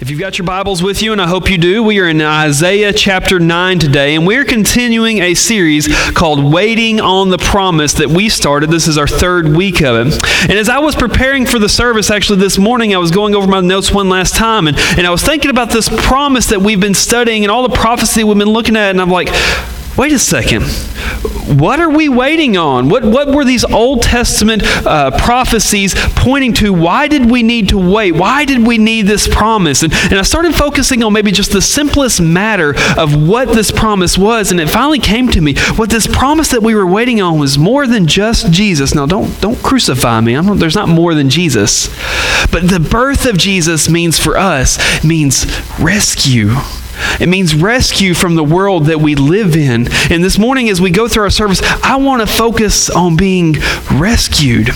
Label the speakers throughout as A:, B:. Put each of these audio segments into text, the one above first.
A: If you've got your Bibles with you, and I hope you do, we are in Isaiah chapter 9 today, and we're continuing a series called Waiting on the Promise that we started. This is our third week of it. And as I was preparing for the service actually this morning, I was going over my notes one last time, and, and I was thinking about this promise that we've been studying and all the prophecy we've been looking at, and I'm like, wait a second. What are we waiting on? What, what were these Old Testament uh, prophecies pointing to? Why did we need to wait? Why did we need this promise? And, and I started focusing on maybe just the simplest matter of what this promise was, and it finally came to me. What this promise that we were waiting on was more than just Jesus. Now, don't, don't crucify me. There's not more than Jesus. But the birth of Jesus means for us, means rescue. It means rescue from the world that we live in. And this morning, as we go through our service, I want to focus on being rescued.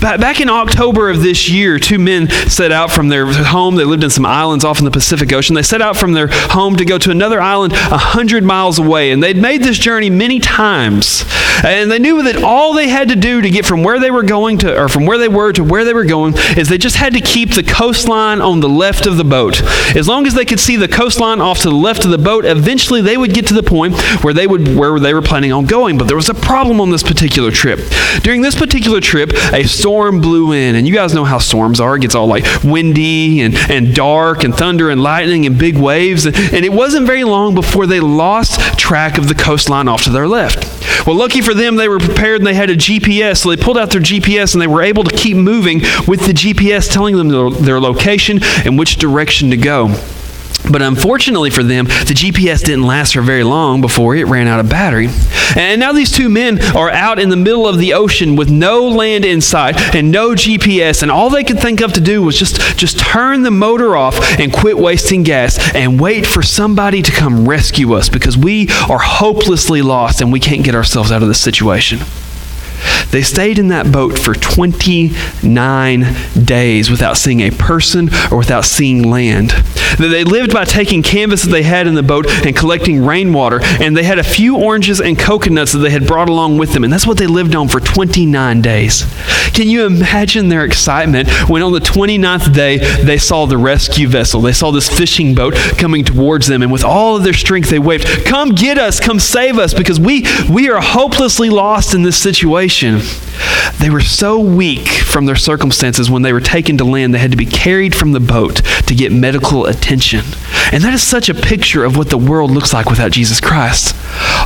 A: Back in October of this year, two men set out from their home. They lived in some islands off in the Pacific Ocean. They set out from their home to go to another island 100 miles away. And they'd made this journey many times. And they knew that all they had to do to get from where they were going to, or from where they were to where they were going, is they just had to keep the coastline on the left of the boat. As long as they could see the coastline off to the left of the boat, eventually they would get to the point where they would where they were planning on going. But there was a problem on this particular trip. During this particular trip, a storm blew in, and you guys know how storms are. It gets all like windy and, and dark and thunder and lightning and big waves. And, it wasn't very long before they lost track of the coastline off to their left. Well, lucky for them, they were prepared and they had a GPS. So they pulled out their GPS and they were able to keep moving with the GPS telling them their location and which direction to go. But unfortunately for them, the GPS didn't last for very long before it ran out of battery. And now these two men are out in the middle of the ocean with no land in sight and no GPS, and all they could think of to do was just, just turn the motor off and quit wasting gas and wait for somebody to come rescue us because we are hopelessly lost and we can't get ourselves out of this situation. They stayed in that boat for 29 days without seeing a person or without seeing land. They lived by taking canvas that they had in the boat and collecting rainwater, and they had a few oranges and coconuts that they had brought along with them, and that's what they lived on for 29 days. Can you imagine their excitement when on the 29th day they saw the rescue vessel? They saw this fishing boat coming towards them, and with all of their strength they waved, Come get us, come save us, because we, we are hopelessly lost in this situation. They were so weak from their circumstances when they were taken to land, they had to be carried from the boat to get medical attention. And that is such a picture of what the world looks like without Jesus Christ.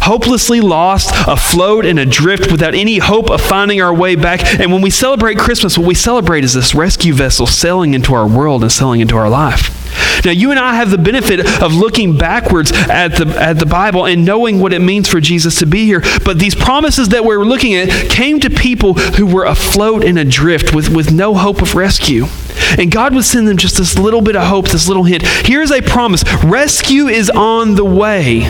A: Hopelessly lost, afloat and adrift without any hope of finding our way back. And when we celebrate Christmas, what we celebrate is this rescue vessel sailing into our world and sailing into our life. Now, you and I have the benefit of looking backwards at the, at the Bible and knowing what it means for Jesus to be here. But these promises that we're looking at came to people who were afloat and adrift with, with no hope of rescue. And God would send them just this little bit of hope, this little hint. Here's a promise rescue is on the way.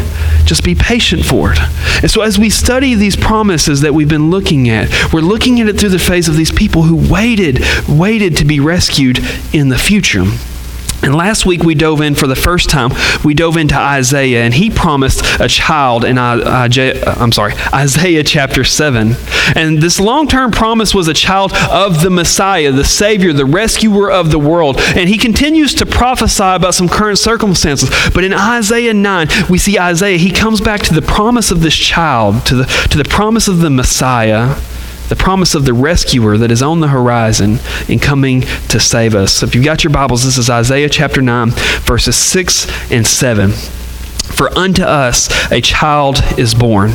A: Just be patient for it. And so, as we study these promises that we've been looking at, we're looking at it through the face of these people who waited, waited to be rescued in the future. And last week we dove in for the first time. We dove into Isaiah, and he promised a child in I'm sorry, Isaiah chapter seven. And this long-term promise was a child of the Messiah, the Savior, the rescuer of the world. And he continues to prophesy about some current circumstances. But in Isaiah nine, we see Isaiah. He comes back to the promise of this child, to the to the promise of the Messiah the promise of the rescuer that is on the horizon and coming to save us. So if you've got your Bibles, this is Isaiah chapter 9, verses 6 and 7. For unto us a child is born.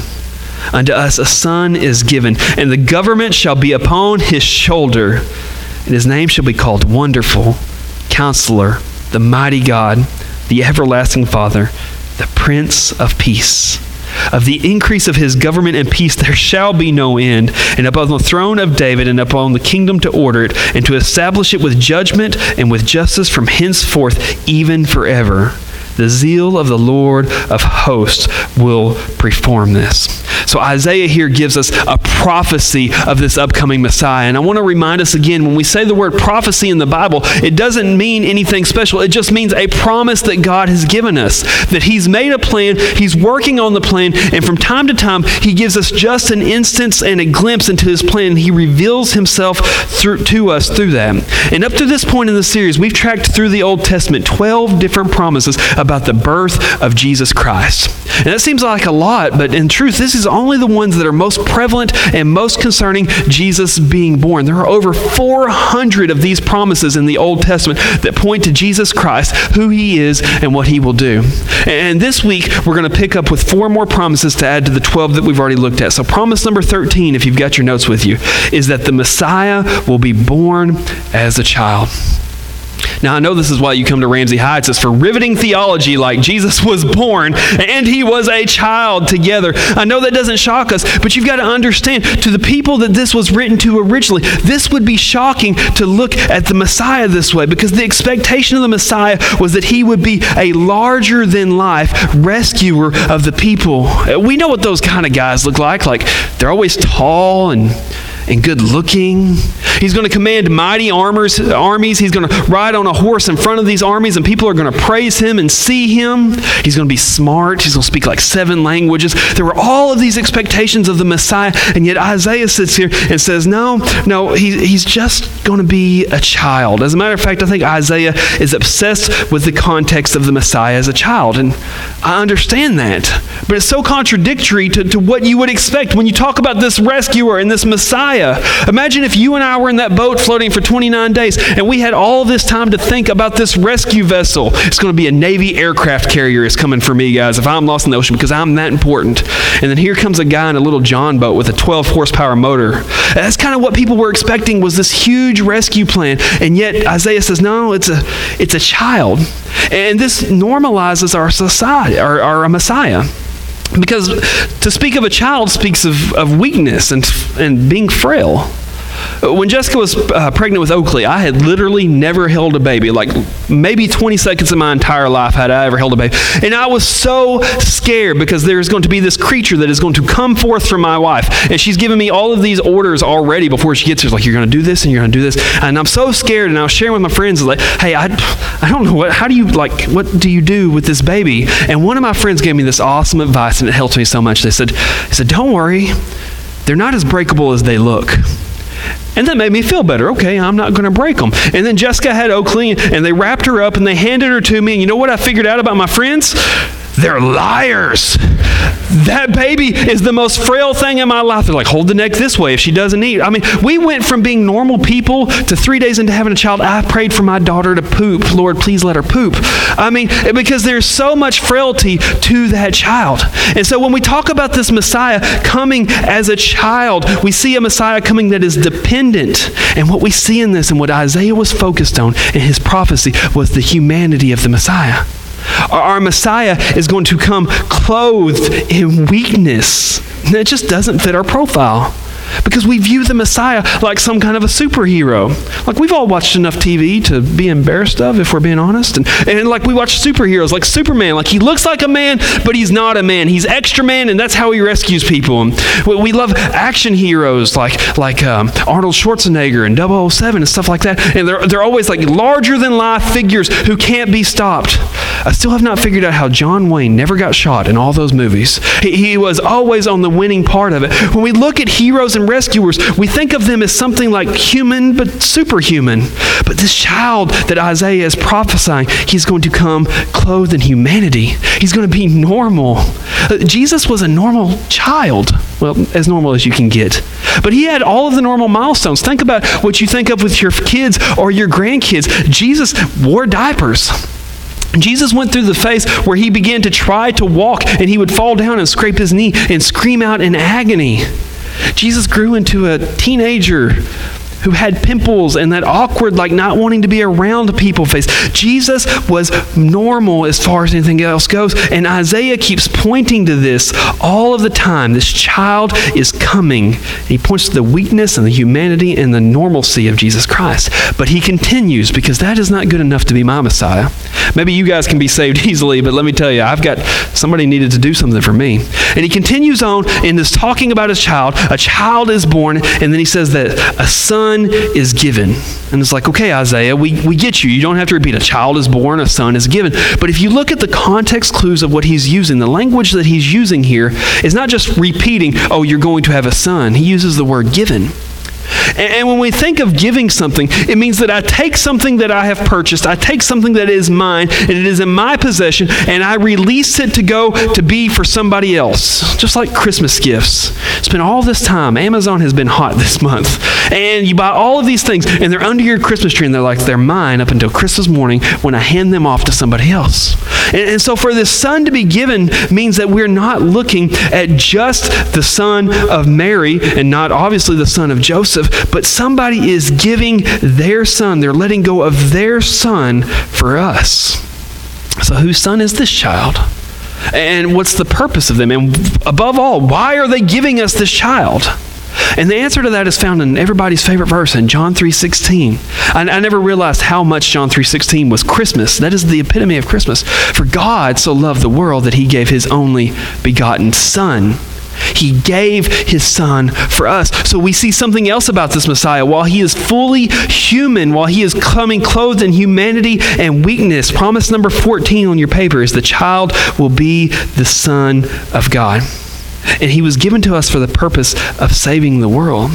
A: Unto us a son is given, and the government shall be upon his shoulder, and his name shall be called Wonderful, Counselor, the Mighty God, the Everlasting Father, the Prince of Peace. Of the increase of his government and peace there shall be no end, and upon the throne of David and upon the kingdom to order it, and to establish it with judgment and with justice from henceforth, even forever. The zeal of the Lord of hosts will perform this. So Isaiah here gives us a prophecy of this upcoming Messiah. And I want to remind us again when we say the word prophecy in the Bible, it doesn't mean anything special. It just means a promise that God has given us, that He's made a plan, He's working on the plan, and from time to time, He gives us just an instance and a glimpse into His plan. He reveals Himself through, to us through that. And up to this point in the series, we've tracked through the Old Testament 12 different promises about the birth of Jesus Christ. And that seems like a lot, but in truth, this is only the ones that are most prevalent and most concerning Jesus being born. There are over 400 of these promises in the Old Testament that point to Jesus Christ, who he is, and what he will do. And this week, we're going to pick up with four more promises to add to the 12 that we've already looked at. So, promise number 13, if you've got your notes with you, is that the Messiah will be born as a child. Now, I know this is why you come to Ramsey Heights. It's for riveting theology like Jesus was born and he was a child together. I know that doesn't shock us, but you've got to understand to the people that this was written to originally, this would be shocking to look at the Messiah this way because the expectation of the Messiah was that he would be a larger than life rescuer of the people. We know what those kind of guys look like. Like, they're always tall and and good looking. He's going to command mighty armors, armies. He's going to ride on a horse in front of these armies, and people are going to praise him and see him. He's going to be smart. He's going to speak like seven languages. There were all of these expectations of the Messiah, and yet Isaiah sits here and says, No, no, he, he's just going to be a child. As a matter of fact, I think Isaiah is obsessed with the context of the Messiah as a child, and I understand that. But it's so contradictory to, to what you would expect when you talk about this rescuer and this Messiah Imagine if you and I were in that boat floating for 29 days and we had all this time to think about this rescue vessel. It's going to be a Navy aircraft carrier is coming for me, guys, if I'm lost in the ocean because I'm that important. And then here comes a guy in a little John boat with a 12 horsepower motor. That's kind of what people were expecting was this huge rescue plan. And yet Isaiah says, no, it's a, it's a child. And this normalizes our society, our, our Messiah. Because to speak of a child speaks of, of weakness and, and being frail. When Jessica was uh, pregnant with Oakley, I had literally never held a baby. Like maybe 20 seconds of my entire life had I ever held a baby. And I was so scared because there's going to be this creature that is going to come forth from my wife. And she's given me all of these orders already before she gets here. Like, you're going to do this and you're going to do this. And I'm so scared. And I was sharing with my friends, like, hey, I, I don't know what, how do you, like, what do you do with this baby? And one of my friends gave me this awesome advice and it helped me so much. They said, they said, don't worry. They're not as breakable as they look. And that made me feel better. Okay, I'm not going to break them. And then Jessica had Oakley, and they wrapped her up and they handed her to me. And you know what I figured out about my friends? They're liars. That baby is the most frail thing in my life. They're like, hold the neck this way if she doesn't eat. I mean, we went from being normal people to three days into having a child. I prayed for my daughter to poop. Lord, please let her poop. I mean, because there's so much frailty to that child. And so when we talk about this Messiah coming as a child, we see a Messiah coming that is dependent. And what we see in this and what Isaiah was focused on in his prophecy was the humanity of the Messiah. Our Messiah is going to come clothed in weakness. It just doesn't fit our profile because we view the Messiah like some kind of a superhero. Like we've all watched enough TV to be embarrassed of, if we're being honest. And, and like we watch superheroes, like Superman. Like he looks like a man, but he's not a man. He's extra man, and that's how he rescues people. And we love action heroes like like um, Arnold Schwarzenegger and 007 and stuff like that. And they're, they're always like larger than life figures who can't be stopped. I still have not figured out how John Wayne never got shot in all those movies. He, he was always on the winning part of it. When we look at heroes and rescuers, we think of them as something like human but superhuman. But this child that Isaiah is prophesying, he's going to come clothed in humanity. He's going to be normal. Uh, Jesus was a normal child. Well, as normal as you can get. But he had all of the normal milestones. Think about what you think of with your kids or your grandkids. Jesus wore diapers. Jesus went through the phase where he began to try to walk and he would fall down and scrape his knee and scream out in agony. Jesus grew into a teenager who had pimples and that awkward, like not wanting to be around people face. Jesus was normal as far as anything else goes. And Isaiah keeps pointing to this all of the time. This child is coming. He points to the weakness and the humanity and the normalcy of Jesus Christ. But he continues because that is not good enough to be my Messiah. Maybe you guys can be saved easily, but let me tell you, I've got somebody needed to do something for me. And he continues on in this talking about his child. A child is born, and then he says that a son is given. And it's like, okay, Isaiah, we, we get you. You don't have to repeat. A child is born, a son is given. But if you look at the context clues of what he's using, the language that he's using here is not just repeating, oh, you're going to have a son. He uses the word given. And when we think of giving something, it means that I take something that I have purchased, I take something that is mine, and it is in my possession, and I release it to go to be for somebody else. Just like Christmas gifts. Spend all this time. Amazon has been hot this month. And you buy all of these things, and they're under your Christmas tree, and they're like, they're mine up until Christmas morning when I hand them off to somebody else. And, and so for this son to be given means that we're not looking at just the son of Mary and not obviously the son of Joseph but somebody is giving their son, they're letting go of their son for us. So, whose son is this child? And what's the purpose of them? And above all, why are they giving us this child? And the answer to that is found in everybody's favorite verse in John 3:16. I, I never realized how much John 3:16 was Christmas. That is the epitome of Christmas. For God so loved the world that he gave his only begotten son he gave his son for us. So we see something else about this Messiah. While he is fully human, while he is coming clothed in humanity and weakness, promise number 14 on your paper is the child will be the Son of God. And he was given to us for the purpose of saving the world.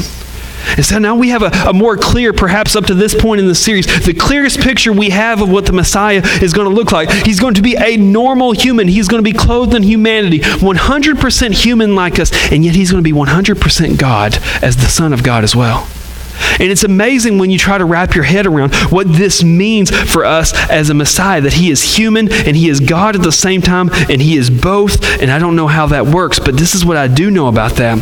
A: And so now we have a, a, more clear, perhaps up to this point in the series, the clearest picture we have of what the Messiah is going to look like. He's going to be a normal human. He's going to be clothed in humanity, 100% human like us, and yet he's going to be 100% God as the Son of God as well. And it's amazing when you try to wrap your head around what this means for us as a Messiah that He is human and He is God at the same time, and He is both. And I don't know how that works, but this is what I do know about that.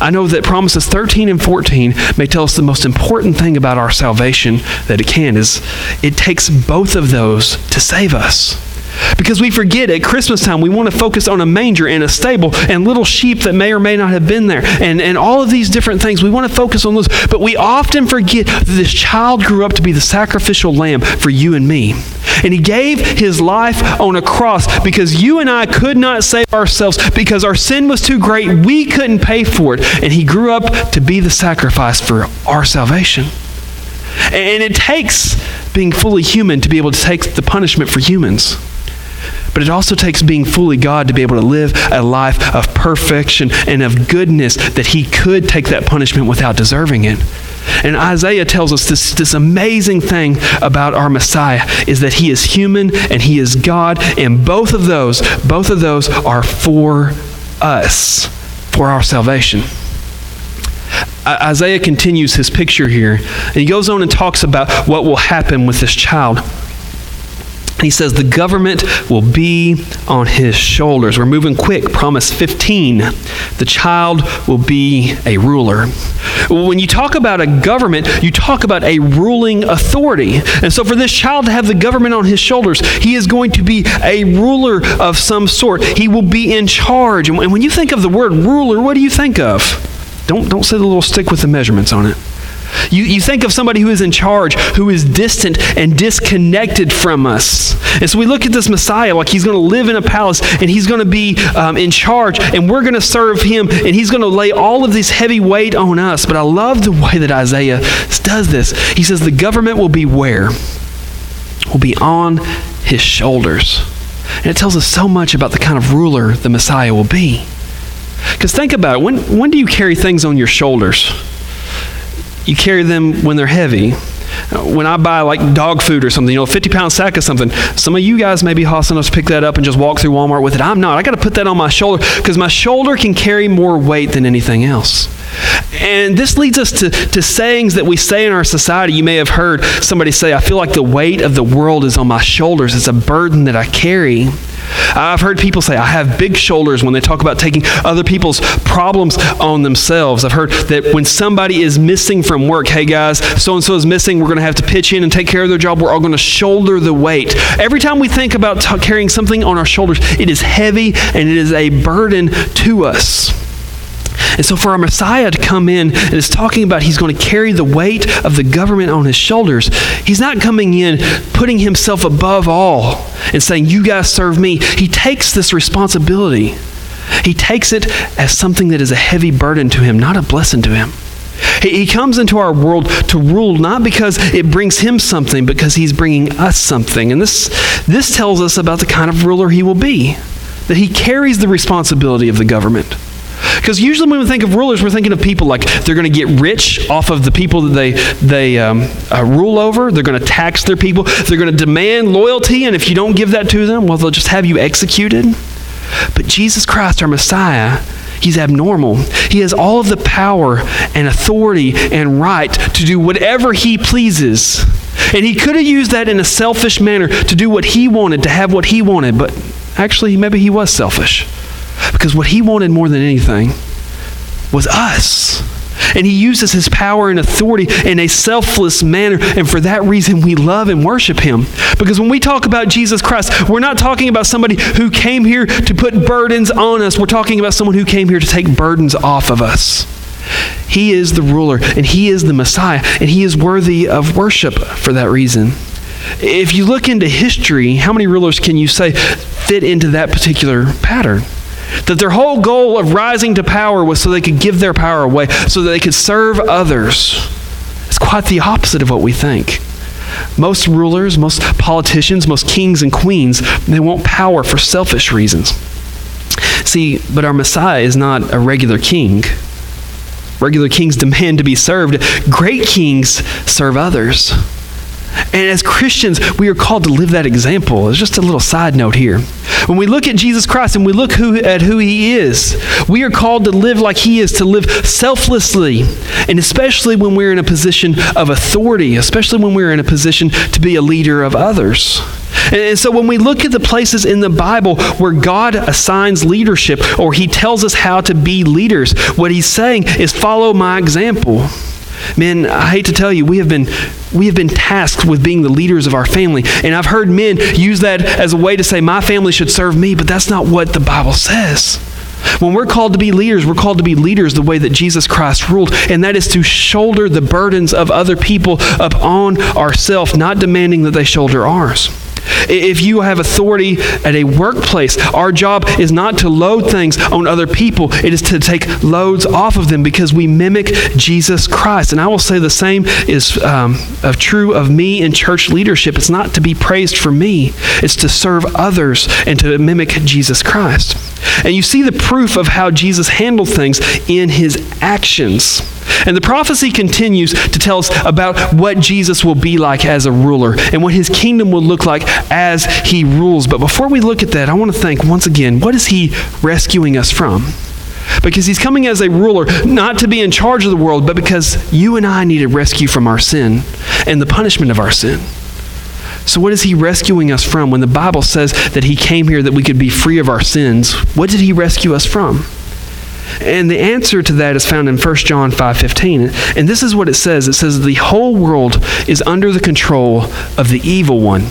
A: I know that promises 13 and 14 may tell us the most important thing about our salvation that it can is it takes both of those to save us. Because we forget at Christmas time, we want to focus on a manger and a stable and little sheep that may or may not have been there and, and all of these different things. We want to focus on those. But we often forget that this child grew up to be the sacrificial lamb for you and me. And he gave his life on a cross because you and I could not save ourselves because our sin was too great. We couldn't pay for it. And he grew up to be the sacrifice for our salvation. And it takes being fully human to be able to take the punishment for humans. But it also takes being fully God to be able to live a life of perfection and of goodness that He could take that punishment without deserving it. And Isaiah tells us this, this amazing thing about our Messiah is that he is human and he is God, and both of those, both of those are for us, for our salvation. Isaiah continues his picture here, and he goes on and talks about what will happen with this child. He says the government will be on his shoulders. We're moving quick. Promise 15. The child will be a ruler. When you talk about a government, you talk about a ruling authority. And so for this child to have the government on his shoulders, he is going to be a ruler of some sort. He will be in charge. And when you think of the word ruler, what do you think of? Don't, don't say the little stick with the measurements on it. You, you think of somebody who is in charge, who is distant and disconnected from us. And so we look at this Messiah like he's going to live in a palace and he's going to be um, in charge and we're going to serve him and he's going to lay all of this heavy weight on us. But I love the way that Isaiah does this. He says the government will be where? Will be on his shoulders. And it tells us so much about the kind of ruler the Messiah will be. Because think about it. When, when do you carry things on your shoulders? You carry them when they're heavy. When I buy like dog food or something, you know, a 50 pound sack of something, some of you guys may be hostile enough to pick that up and just walk through Walmart with it. I'm not. I got to put that on my shoulder because my shoulder can carry more weight than anything else. And this leads us to, to sayings that we say in our society. You may have heard somebody say, I feel like the weight of the world is on my shoulders. It's a burden that I carry. I've heard people say, I have big shoulders when they talk about taking other people's problems on themselves. I've heard that when somebody is missing from work, hey guys, so and so is missing, we're going to have to pitch in and take care of their job. We're all going to shoulder the weight. Every time we think about t- carrying something on our shoulders, it is heavy and it is a burden to us. And so, for our Messiah to come in and is talking about he's going to carry the weight of the government on his shoulders, he's not coming in putting himself above all and saying, You guys serve me. He takes this responsibility. He takes it as something that is a heavy burden to him, not a blessing to him. He, comes into our world to rule not because it brings him something, because he's bringing us something. And this, this tells us about the kind of ruler he will be, that he carries the responsibility of the government. Because usually when we think of rulers, we're thinking of people like they're going to get rich off of the people that they, they um, uh, rule over. They're going to tax their people. They're going to demand loyalty. And if you don't give that to them, well, they'll just have you executed. But Jesus Christ, our Messiah, He's abnormal. He has all of the power and authority and right to do whatever he pleases. And he could have used that in a selfish manner to do what he wanted, to have what he wanted, but actually, maybe he was selfish. Because what he wanted more than anything was us. And he uses his power and authority in a selfless manner. And for that reason, we love and worship him. Because when we talk about Jesus Christ, we're not talking about somebody who came here to put burdens on us. We're talking about someone who came here to take burdens off of us. He is the ruler, and he is the Messiah, and he is worthy of worship for that reason. If you look into history, how many rulers can you say fit into that particular pattern? That their whole goal of rising to power was so they could give their power away, so that they could serve others. It's quite the opposite of what we think. Most rulers, most politicians, most kings and queens, they want power for selfish reasons. See, but our Messiah is not a regular king. Regular kings demand to be served. Great kings serve others. And as Christians, we are called to live that example. It's just a little side note here. When we look at Jesus Christ and we look who, at who he is, we are called to live like he is, to live selflessly, and especially when we're in a position of authority, especially when we're in a position to be a leader of others. And so when we look at the places in the Bible where God assigns leadership or he tells us how to be leaders, what he's saying is follow my example. Men, I hate to tell you, we have been we have been tasked with being the leaders of our family. And I've heard men use that as a way to say my family should serve me, but that's not what the Bible says. When we're called to be leaders, we're called to be leaders the way that Jesus Christ ruled, and that is to shoulder the burdens of other people upon ourselves, not demanding that they shoulder ours. If you have authority at a workplace, our job is not to load things on other people, it is to take loads off of them because we mimic Jesus Christ. And I will say the same is um, of true of me in church leadership. It's not to be praised for me, it's to serve others and to mimic Jesus Christ. And you see the proof of how Jesus handled things in his actions. And the prophecy continues to tell us about what Jesus will be like as a ruler and what his kingdom will look like as he rules. But before we look at that, I want to think once again what is he rescuing us from? Because he's coming as a ruler, not to be in charge of the world, but because you and I need a rescue from our sin and the punishment of our sin. So, what is he rescuing us from? When the Bible says that he came here that we could be free of our sins, what did he rescue us from? And the answer to that is found in 1 John 5:15. And this is what it says. It says the whole world is under the control of the evil one.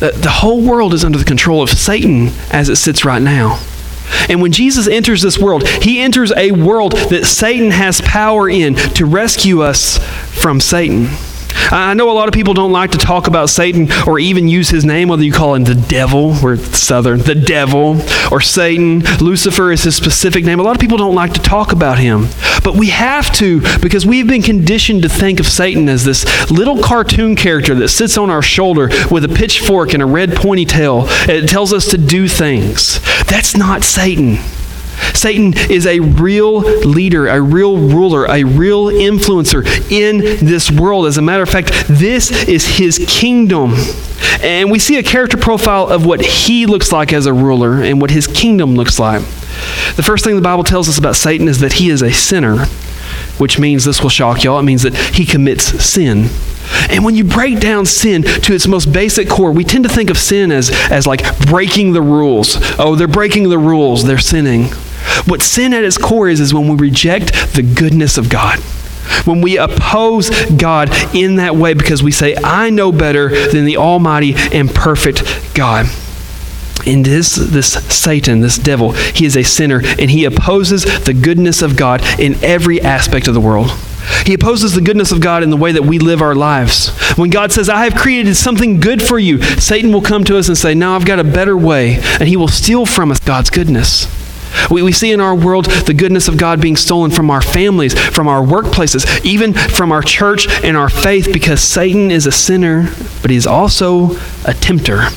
A: The, the whole world is under the control of Satan as it sits right now. And when Jesus enters this world, he enters a world that Satan has power in to rescue us from Satan. I know a lot of people don't like to talk about Satan or even use his name, whether you call him the devil, we're southern, the devil, or Satan. Lucifer is his specific name. A lot of people don't like to talk about him. But we have to because we've been conditioned to think of Satan as this little cartoon character that sits on our shoulder with a pitchfork and a red pointy tail. It tells us to do things. That's not Satan. Satan is a real leader, a real ruler, a real influencer in this world. As a matter of fact, this is his kingdom. And we see a character profile of what he looks like as a ruler and what his kingdom looks like. The first thing the Bible tells us about Satan is that he is a sinner, which means this will shock y'all. It means that he commits sin. And when you break down sin to its most basic core, we tend to think of sin as, as like breaking the rules. Oh, they're breaking the rules, they're sinning. What sin at its core is, is when we reject the goodness of God. When we oppose God in that way because we say, I know better than the Almighty and perfect God. And this, this Satan, this devil, he is a sinner and he opposes the goodness of God in every aspect of the world. He opposes the goodness of God in the way that we live our lives. When God says, I have created something good for you, Satan will come to us and say, No, I've got a better way. And he will steal from us God's goodness. We, we see in our world the goodness of God being stolen from our families, from our workplaces, even from our church and our faith because Satan is a sinner, but he's also a tempter.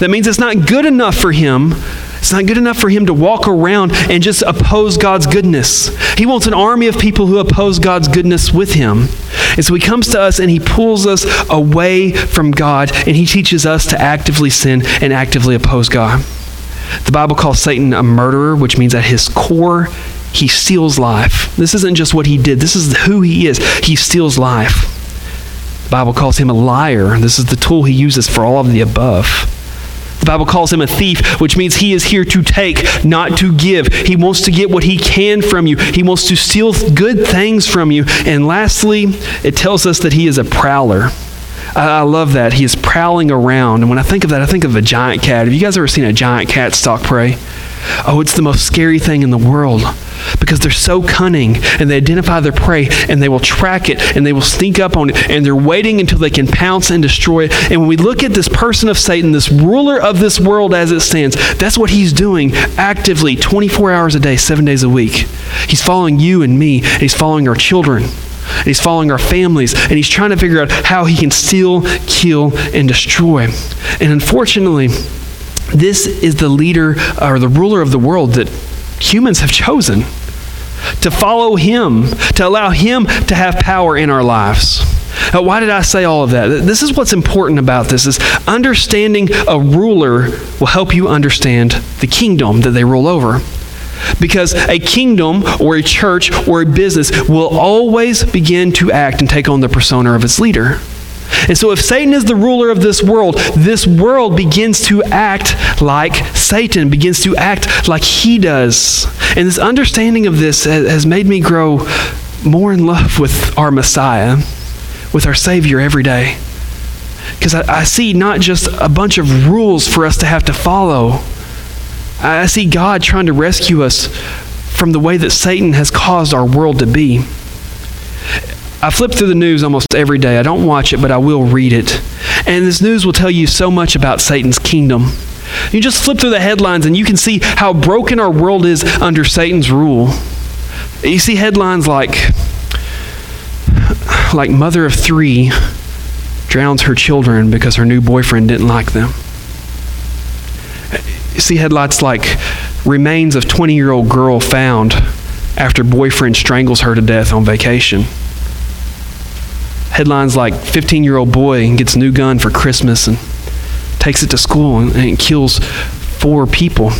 A: That means it's not good enough for him it's not good enough for him to walk around and just oppose God's goodness. He wants an army of people who oppose God's goodness with him. And so he comes to us and he pulls us away from God and he teaches us to actively sin and actively oppose God. The Bible calls Satan a murderer, which means at his core, he steals life. This isn't just what he did, this is who he is. He steals life. The Bible calls him a liar. This is the tool he uses for all of the above. The Bible calls him a thief, which means he is here to take, not to give. He wants to get what he can from you, he wants to steal good things from you. And lastly, it tells us that he is a prowler. I, love that. He is prowling around. And when I think of that, I think of a giant cat. Have you guys ever seen a giant cat stalk prey? Oh, it's the most scary thing in the world because they're so cunning and they identify their prey and they will track it and they will sneak up on it and they're waiting until they can pounce and destroy it. And when we look at this person of Satan, this ruler of this world as it stands, that's what he's doing actively 24 hours a day, seven days a week. He's following you and me, and he's following our children. And he's following our families, and he's trying to figure out how he can steal, kill, and destroy. And unfortunately, this is the leader or the ruler of the world that humans have chosen to follow Him, to allow Him to have power in our lives. Now, why did I say all of that? This is what's important about this is understanding a ruler will help you understand the kingdom that they rule over. Because a kingdom or a church or a business will always begin to act and take on the persona of its leader. And so, if Satan is the ruler of this world, this world begins to act like Satan, begins to act like he does. And this understanding of this has made me grow more in love with our Messiah, with our Savior every day. Because I, I, see not just a bunch of rules for us to have to follow, I see God trying to rescue us from the way that Satan has caused our world to be. I flip through the news almost every day. I don't watch it, but I will read it. And this news will tell you so much about Satan's kingdom. You just flip through the headlines and you can see how broken our world is under Satan's rule. You see headlines like like mother of 3 drowns her children because her new boyfriend didn't like them. See headlines like remains of 20-year-old girl found after boyfriend strangles her to death on vacation. Headlines like 15 year old boy gets new gun for Christmas and takes it to school and, and kills four people.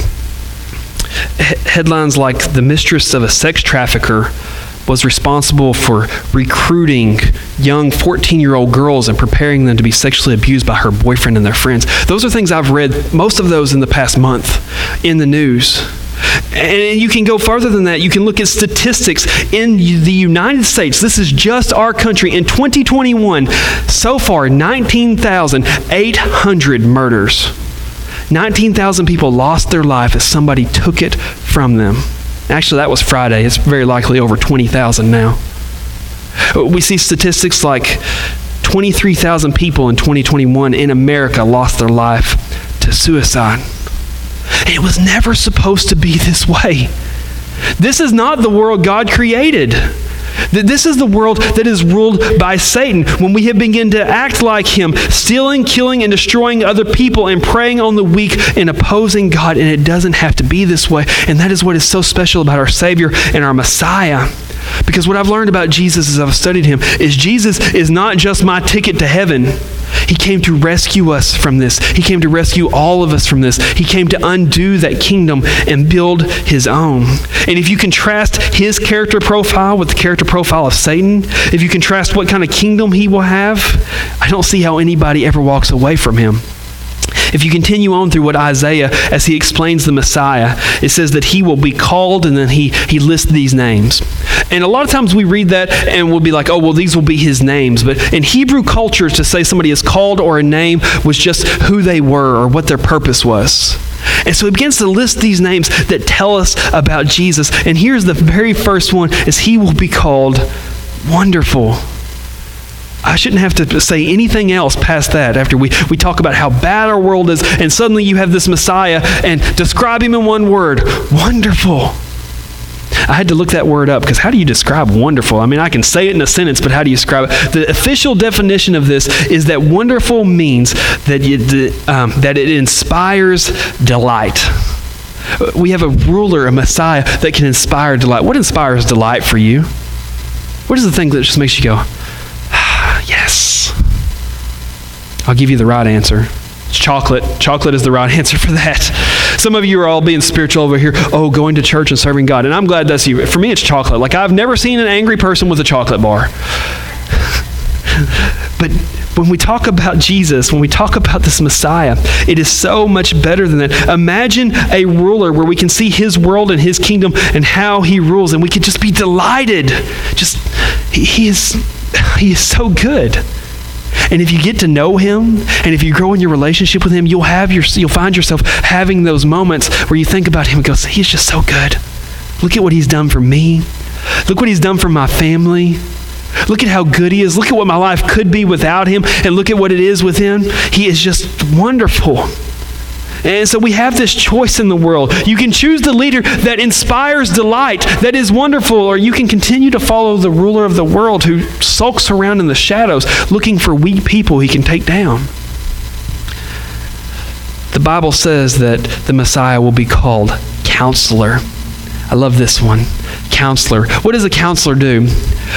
A: headlines like the mistress of a sex trafficker was responsible for recruiting young 14 year old girls and preparing them to be sexually abused by her boyfriend and their friends. Those are things I've read, most of those in the past month in the news. And you can go farther than that. You can look at statistics in the United States. This is just our country. In 2021, so far, 19,800 murders. 19,000 people lost their life as somebody took it from them. Actually, that was Friday. It's very likely over 20,000 now. We see statistics like 23,000 people in 2021 in America lost their life to suicide. It was never supposed to be this way. This is not the world God created. That this is the world that is ruled by Satan. When we have begun to act like him, stealing, killing, and destroying other people, and preying on the weak and opposing God, and it doesn't have to be this way. And that is what is so special about our Savior and our Messiah. Because what I've learned about Jesus as I've studied him is Jesus is not just my ticket to heaven. He came to rescue us from this. He came to rescue all of us from this. He came to undo that kingdom and build his own. And if you contrast his character profile with the character profile of Satan, if you contrast what kind of kingdom he will have, I don't see how anybody ever walks away from him. If you continue on through what Isaiah, as he explains the Messiah, it says that he will be called, and then he, he lists these names. And a lot of times we read that and we'll be like, oh, well, these will be his names. But in Hebrew culture, to say somebody is called or a name was just who they were or what their purpose was. And so he begins to list these names that tell us about Jesus. And here's the very first one is he will be called wonderful. I shouldn't have to say anything else past that after we, we talk about how bad our world is, and suddenly you have this Messiah and describe him in one word wonderful. I had to look that word up because how do you describe wonderful? I mean, I can say it in a sentence, but how do you describe it? The official definition of this is that wonderful means that, you, um, that it inspires delight. We have a ruler, a Messiah that can inspire delight. What inspires delight for you? What is the thing that just makes you go, ah, yes? I'll give you the right answer. It's chocolate. Chocolate is the right answer for that. Some of you are all being spiritual over here. Oh, going to church and serving God. And I'm glad that's you. For me, it's chocolate. Like, I've never seen an angry person with a chocolate bar. but when we talk about Jesus, when we talk about this Messiah, it is so much better than that. Imagine a ruler where we can see his world and his kingdom and how he rules, and we could just be delighted. Just, he, he is, he is so good. And if you get to know him and if you grow in your relationship with him, you'll have your you'll find yourself having those moments where you think about him and go, he's just so good. Look at what he's done for me. Look what he's done for my family. Look at how good he is. Look at what my life could be without him and look at what it is with him. He is just wonderful. And so we have this choice in the world. You can choose the leader that inspires delight, that is wonderful, or you can continue to follow the ruler of the world who sulks around in the shadows looking for weak people he can take down. The Bible says that the Messiah will be called counselor. I love this one. Counselor. What does a counselor do?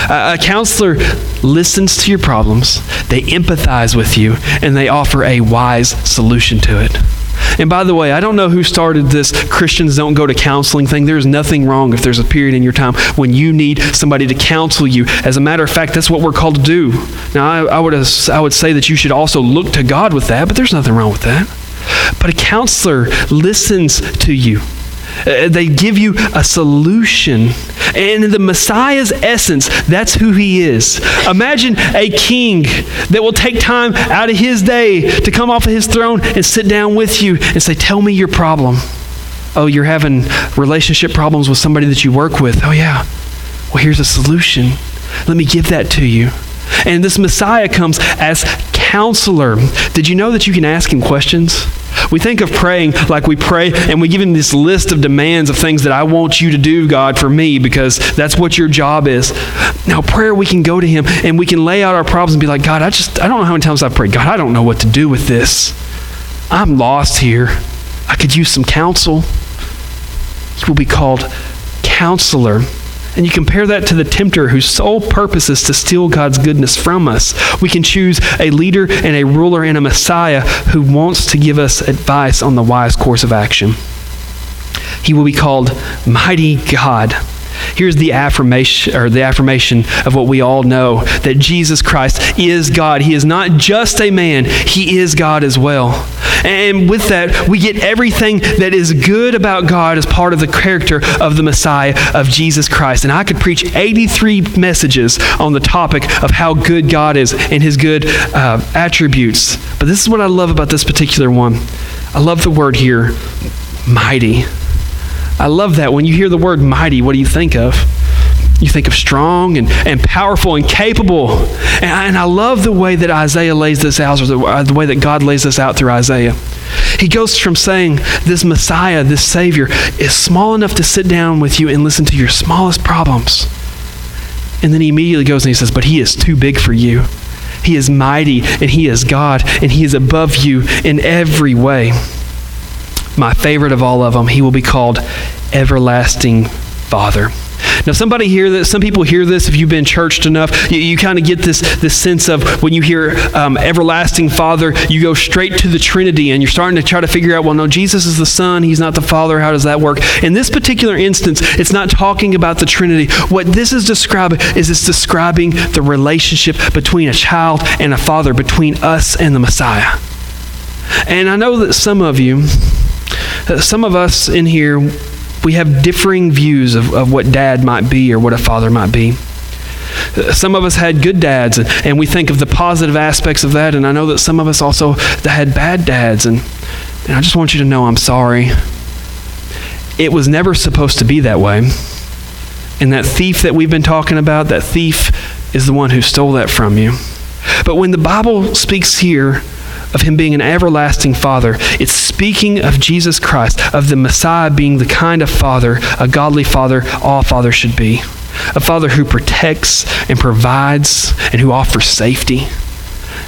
A: a counselor listens to your problems, they empathize with you, and they offer a wise solution to it. And by the way, I don't know who started this Christians don't go to counseling thing. There's nothing wrong if there's a period in your time when you need somebody to counsel you. As a matter of fact, that's what we're called to do. Now, I, I would, I would say that you should also look to God with that, but there's nothing wrong with that. But a counselor listens to you. Uh, they give you a solution. And the Messiah's essence, that's who he is. Imagine a king that will take time out of his day to come off of his throne and sit down with you and say, Tell me your problem. Oh, you're having relationship problems with somebody that you work with. Oh, yeah. Well, here's a solution. Let me give that to you. And this Messiah comes as counselor. Did you know that you can ask him questions? We think of praying like we pray and we give him this list of demands of things that I want you to do, God, for me, because that's what your job is. Now, prayer, we can go to him and we can lay out our problems and be like, God, I just, I don't know how many times I've prayed. God, I don't know what to do with this. I'm lost here. I could use some counsel. He will be called counselor. And you compare that to the tempter whose sole purpose is to steal God's goodness from us. We can choose a leader and a ruler and a Messiah who wants to give us advice on the wise course of action. He will be called Mighty God Here's the affirmation or the affirmation of what we all know that Jesus Christ is God. He is not just a man, he is God as well. And with that, we get everything that is good about God as part of the character of the Messiah of Jesus Christ. And I could preach 83 messages on the topic of how good God is and his good uh, attributes. But this is what I love about this particular one. I love the word here, mighty. I love that. When you hear the word mighty, what do you think of? You think of strong and, and powerful and capable. And, and I love the way that Isaiah lays this out, or the, uh, the way that God lays this out through Isaiah. He goes from saying, This Messiah, this Savior, is small enough to sit down with you and listen to your smallest problems. And then he immediately goes and he says, But he is too big for you. He is mighty and he is God and he is above you in every way my favorite of all of them, he will be called Everlasting Father. Now, somebody hear that. Some people hear this. If you've been churched enough, you, you kind of get this this sense of when you hear um, everlasting Father, you go straight to the Trinity, and you're starting to try to figure out. Well, no, Jesus is the Son. He's not the Father. How does that work? In this particular instance, it's not talking about the Trinity. What this is describing is it's describing the relationship between a child and a father, between us and the Messiah. And I know that some of you some of us in here, we have differing views of, of what dad might be or what a father might be. Uh, some of us had good dads, and, and we think of the positive aspects of that, and I know that some of us also had bad dads, and, and I just want you to know I'm sorry. It was never supposed to be that way. And that thief that we've been talking about, that thief is the one who stole that from you. But when the Bible speaks here of him being an everlasting father, it's speaking of Jesus Christ, of the Messiah being the kind of father, a godly father, all fathers should be. A father who protects and provides and who offers safety.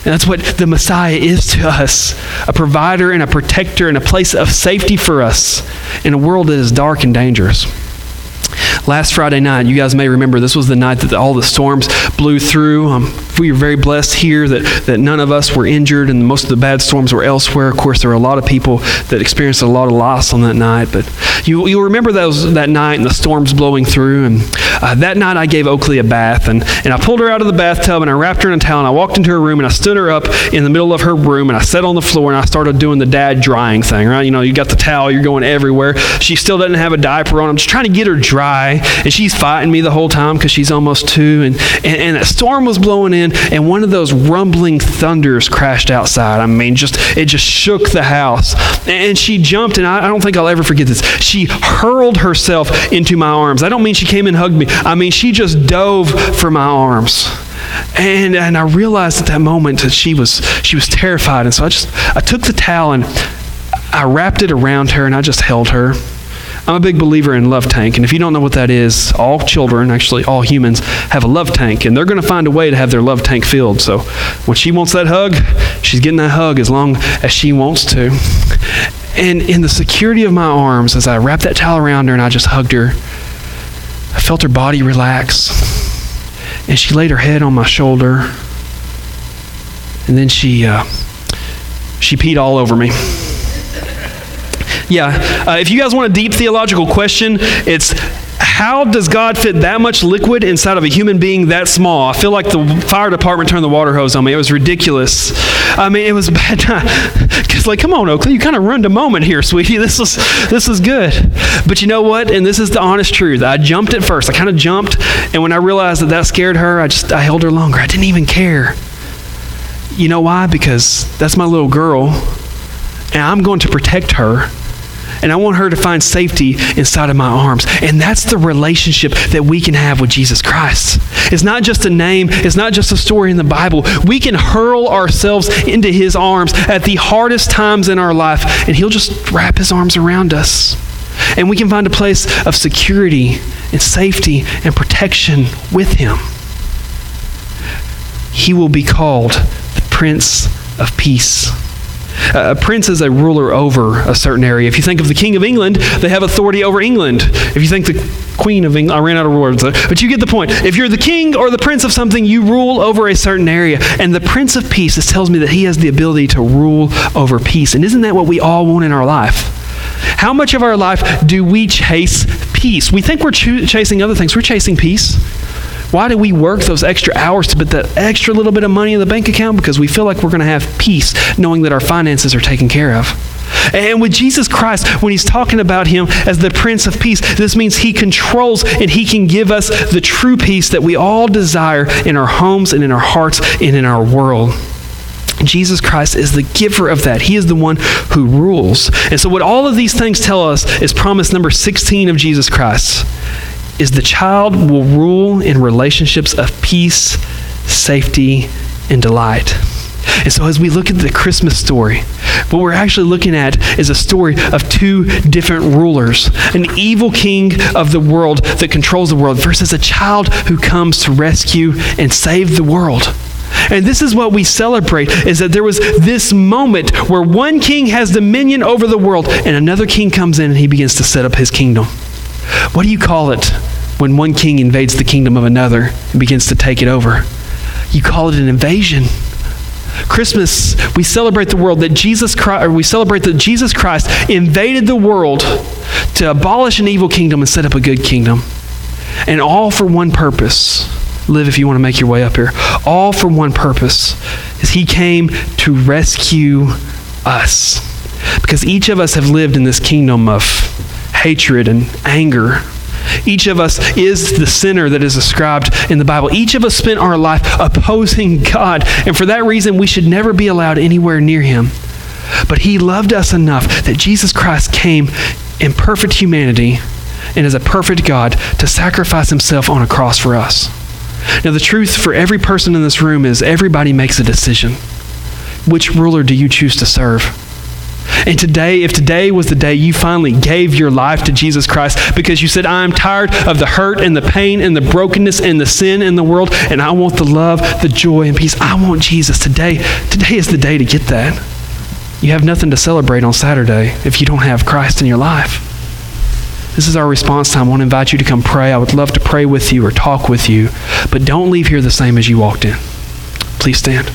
A: And that's what the Messiah is to us a provider and a protector and a place of safety for us in a world that is dark and dangerous. Last Friday night, you guys may remember this was the night that all the storms blew through. Um, we were very blessed here that, that none of us were injured, and most of the bad storms were elsewhere. Of course, there were a lot of people that experienced a lot of loss on that night. But you, you'll remember those, that night and the storms blowing through. And uh, that night, I gave Oakley a bath, and, and I pulled her out of the bathtub, and I wrapped her in a towel, and I walked into her room, and I stood her up in the middle of her room, and I sat on the floor, and I started doing the dad drying thing, right? You know, you got the towel, you're going everywhere. She still doesn't have a diaper on. I'm just trying to get her dry, and she's fighting me the whole time because she's almost two. And, and, and a storm was blowing in, and one of those rumbling thunders crashed outside. I mean, just it just shook the house. And she jumped, and I, I don't think I'll ever forget this. She hurled herself into my arms. I don't mean she came and hugged me. I mean, she just dove for my arms. And, and I realized at that moment that she was she was terrified. And so I just I took the towel and I wrapped it around her and I just held her. I'm a big believer in love tank, and if you don't know what that is, all children, actually all humans, have a love tank, and they're going to find a way to have their love tank filled. So when she wants that hug, she's getting that hug as long as she wants to. And in the security of my arms, as I wrapped that towel around her and I just hugged her, I felt her body relax, and she laid her head on my shoulder, and then she uh, she peed all over me. Yeah. Uh, if you guys want a deep theological question, it's how does God fit that much liquid inside of a human being that small? I feel like the fire department turned the water hose on me. It was ridiculous. I mean, it was bad Because, like, come on, Oakley, you kind of ruined a moment here, sweetie. This is this is good. But you know what? And this is the honest truth. I jumped at first. I kind of jumped, and when I realized that that scared her, I just I held her longer. I didn't even care. You know why? Because that's my little girl, and I'm going to protect her and I want her to find safety inside of my arms. And that's the relationship that we can have with Jesus Christ. It's not just a name, it's not just a story in the Bible. We can hurl ourselves into his arms at the hardest times in our life, and he'll just wrap his arms around us. And we can find a place of security and safety and protection with him. He will be called the Prince of Peace. A prince is a ruler over a certain area. If you think of the King of England, they have authority over England. If you think the Queen of England, I ran out of words, uh, but you get the point. If you're the king or the prince of something, you rule over a certain area. And the Prince of Peace this tells me that he has the ability to rule over peace. And isn't that what we all want in our life? How much of our life do we chase peace? We think we're ch- chasing other things. We're chasing peace. Why do we work those extra hours to put that extra little bit of money in the bank account? Because we feel like we're going to have peace knowing that our finances are taken care of. And with Jesus Christ, when he's talking about him as the Prince of Peace, this means he controls and he can give us the true peace that we all desire in our homes and in our hearts and in our world. Jesus Christ is the giver of that. He is the one who rules. And so, what all of these things tell us is promise number 16 of Jesus Christ is the child will rule in relationships of peace, safety, and delight. And so, as we look at the Christmas story, what we're actually looking at is a story of two different rulers an evil king of the world that controls the world versus a child who comes to rescue and save the world. And this is what we celebrate is that there was this moment where one king has dominion over the world and another king comes in and he begins to set up his kingdom. What do you call it when one king invades the kingdom of another and begins to take it over? You call it an invasion. Christmas, we celebrate the world that Jesus Christ, or we celebrate that Jesus Christ invaded the world to abolish an evil kingdom and set up a good kingdom. And all for one purpose. Live if you want to make your way up here. All for one purpose is he came to rescue us. Because each of us have lived in this kingdom of hatred and anger. Each of us is the sinner that is ascribed in the Bible. Each of us spent our life opposing God, and for that reason, we should never be allowed anywhere near Him. But He loved us enough that Jesus Christ came in perfect humanity and as a perfect God to sacrifice Himself on a cross for us. Now, the truth for every person in this room is everybody makes a decision. Which ruler do you choose to serve? And today, if today was the day you finally gave your life to Jesus Christ because you said, I'm tired of the hurt and the pain and the brokenness and the sin in the world, and I want the love, the joy, and peace. I want Jesus. Today, today is the day to get that. You have nothing to celebrate on Saturday if you don't have Christ in your life. This is our response time. I want to invite you to come pray. I would love to pray with you or talk with you, but don't leave here the same as you walked in. Please stand.